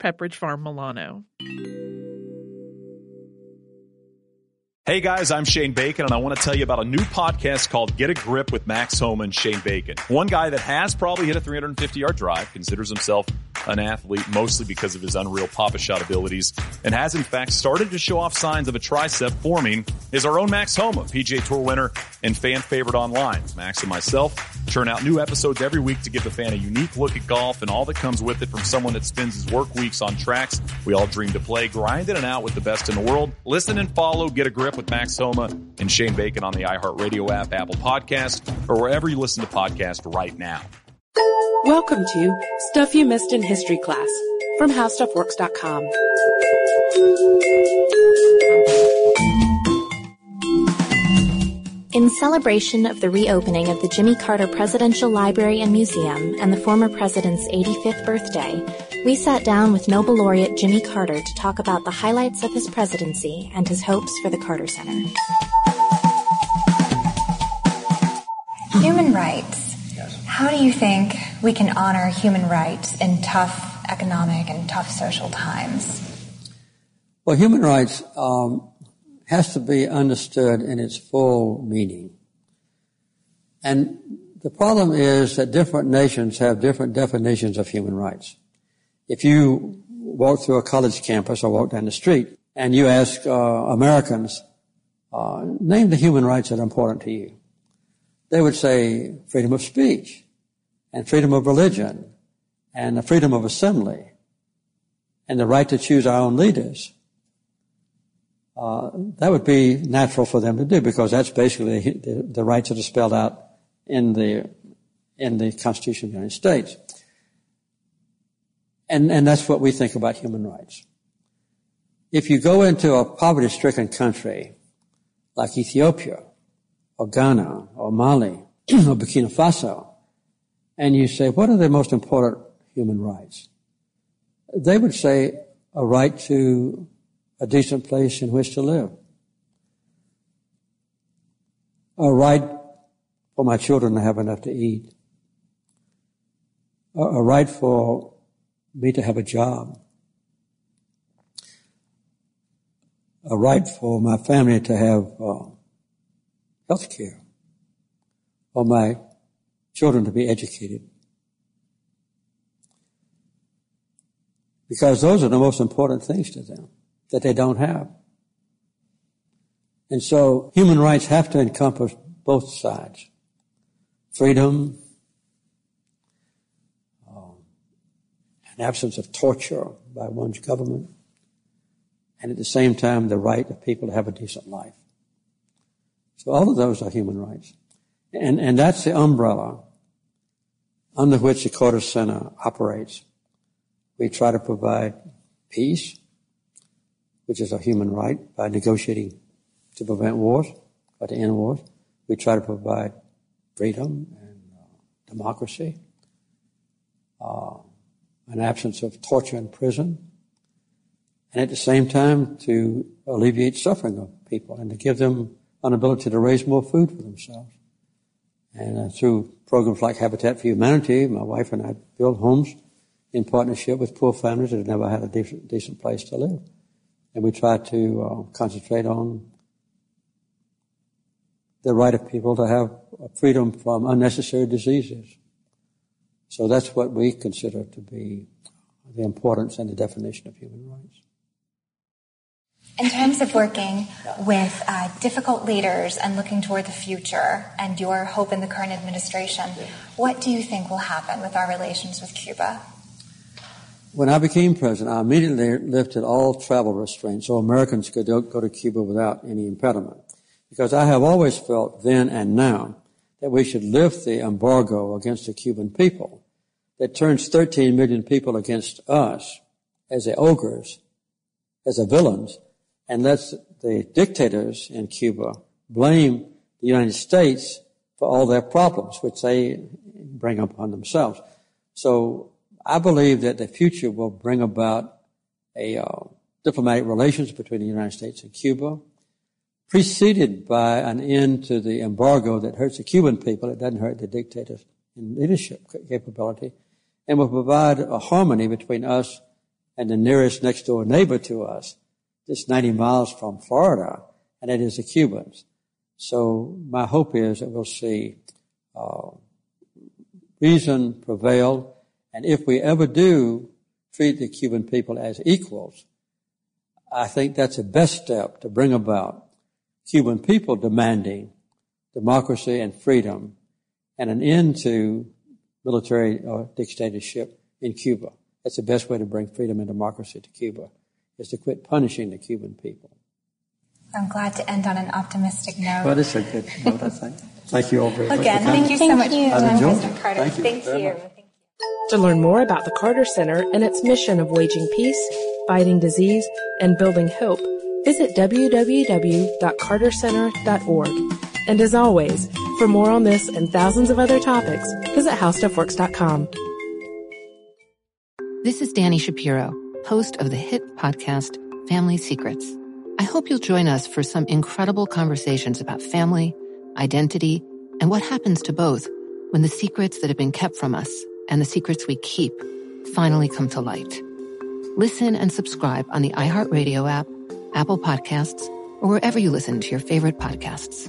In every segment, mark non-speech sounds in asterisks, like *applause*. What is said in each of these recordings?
Pepperidge Farm Milano. Hey guys, I'm Shane Bacon and I want to tell you about a new podcast called Get a Grip with Max Homa and Shane Bacon. One guy that has probably hit a 350 yard drive, considers himself an athlete mostly because of his unreal papa shot abilities, and has in fact started to show off signs of a tricep forming is our own Max Homa, PGA Tour winner and fan favorite online. Max and myself churn out new episodes every week to give the fan a unique look at golf and all that comes with it from someone that spends his work weeks on tracks we all dream to play, grinding it out with the best in the world. Listen and follow Get a Grip with Max Homa and Shane Bacon on the iHeartRadio app, Apple Podcast, or wherever you listen to podcasts right now. Welcome to Stuff You Missed in History Class from HowStuffWorks.com. In celebration of the reopening of the Jimmy Carter Presidential Library and Museum and the former president's 85th birthday, we sat down with Nobel laureate Jimmy Carter to talk about the highlights of his presidency and his hopes for the Carter Center. Human rights. How do you think we can honor human rights in tough economic and tough social times? Well, human rights um, has to be understood in its full meaning. And the problem is that different nations have different definitions of human rights. If you walk through a college campus or walk down the street and you ask uh, Americans, uh, name the human rights that are important to you, they would say freedom of speech and freedom of religion and the freedom of assembly and the right to choose our own leaders. Uh, that would be natural for them to do because that's basically the, the, rights that are spelled out in the in the Constitution of the United States. And and that's what we think about human rights. If you go into a poverty-stricken country like Ethiopia or Ghana or Mali *clears throat* or Burkina Faso, and you say, what are the most important human rights? They would say a right to a decent place in which to live. A right for my children to have enough to eat. A, right for me to have a job. A right for my family to have uh, health care. For my children to be educated. Because those are the most important things to them that they don't have. And so human rights have to encompass both sides. Freedom, um, an absence of torture by one's government, and at the same time the right of people to have a decent life. So all of those are human rights. And, and that's the umbrella under which the Carter Center operates. We try to provide peace, which is a human right, by negotiating to prevent wars or to end wars. We try to provide freedom and uh, democracy, uh, an absence of torture in prison, and at the same time to alleviate suffering of people and to give them an ability to raise more food for themselves. And uh, through programs like Habitat for Humanity, my wife and I build homes in partnership with poor families that have never had a decent, decent place to live and we try to uh, concentrate on the right of people to have freedom from unnecessary diseases. So that's what we consider to be the importance and the definition of human rights. In terms of working with uh, difficult leaders and looking toward the future and your hope in the current administration, what do you think will happen with our relations with Cuba? When I became president, I immediately lifted all travel restraints so Americans could go to Cuba without any impediment. Because I have always felt then and now that we should lift the embargo against the Cuban people that turns 13 million people against us as the ogres, as the villains, and lets the dictators in Cuba blame the United States for all their problems, which they bring upon themselves. So I believe that the future will bring about a uh, diplomatic relations between the United States and Cuba, preceded by an end to the embargo that hurts the Cuban people. It doesn't hurt the dictators in leadership capability, and will provide a harmony between us and the nearest next door neighbor to us, just 90 miles from Florida, and that is the Cubans. So my hope is that we'll see uh, reason prevail, and if we ever do treat the Cuban people as equals, I think that's the best step to bring about Cuban people demanding democracy and freedom and an end to military uh, dictatorship in Cuba. That's the best way to bring freedom and democracy to Cuba, is to quit punishing the Cuban people. I'm glad to end on an optimistic note. Well, it's a good note, I think. Thank you all very much. Again, thank you so much you. for your time, President Carter. Thank you. Thank very you. To learn more about the Carter Center and its mission of waging peace, fighting disease, and building hope, visit www.cartercenter.org. And as always, for more on this and thousands of other topics, visit howstuffworks.com. This is Dani Shapiro, host of the hit podcast Family Secrets. I hope you'll join us for some incredible conversations about family, identity, and what happens to both when the secrets that have been kept from us and the secrets we keep finally come to light. Listen and subscribe on the iHeartRadio app, Apple Podcasts, or wherever you listen to your favorite podcasts.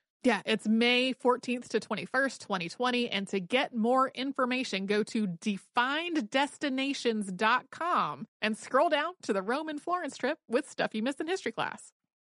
Yeah, it's May 14th to 21st, 2020. And to get more information, go to defineddestinations.com and scroll down to the Rome and Florence trip with Stuff You Missed in History class.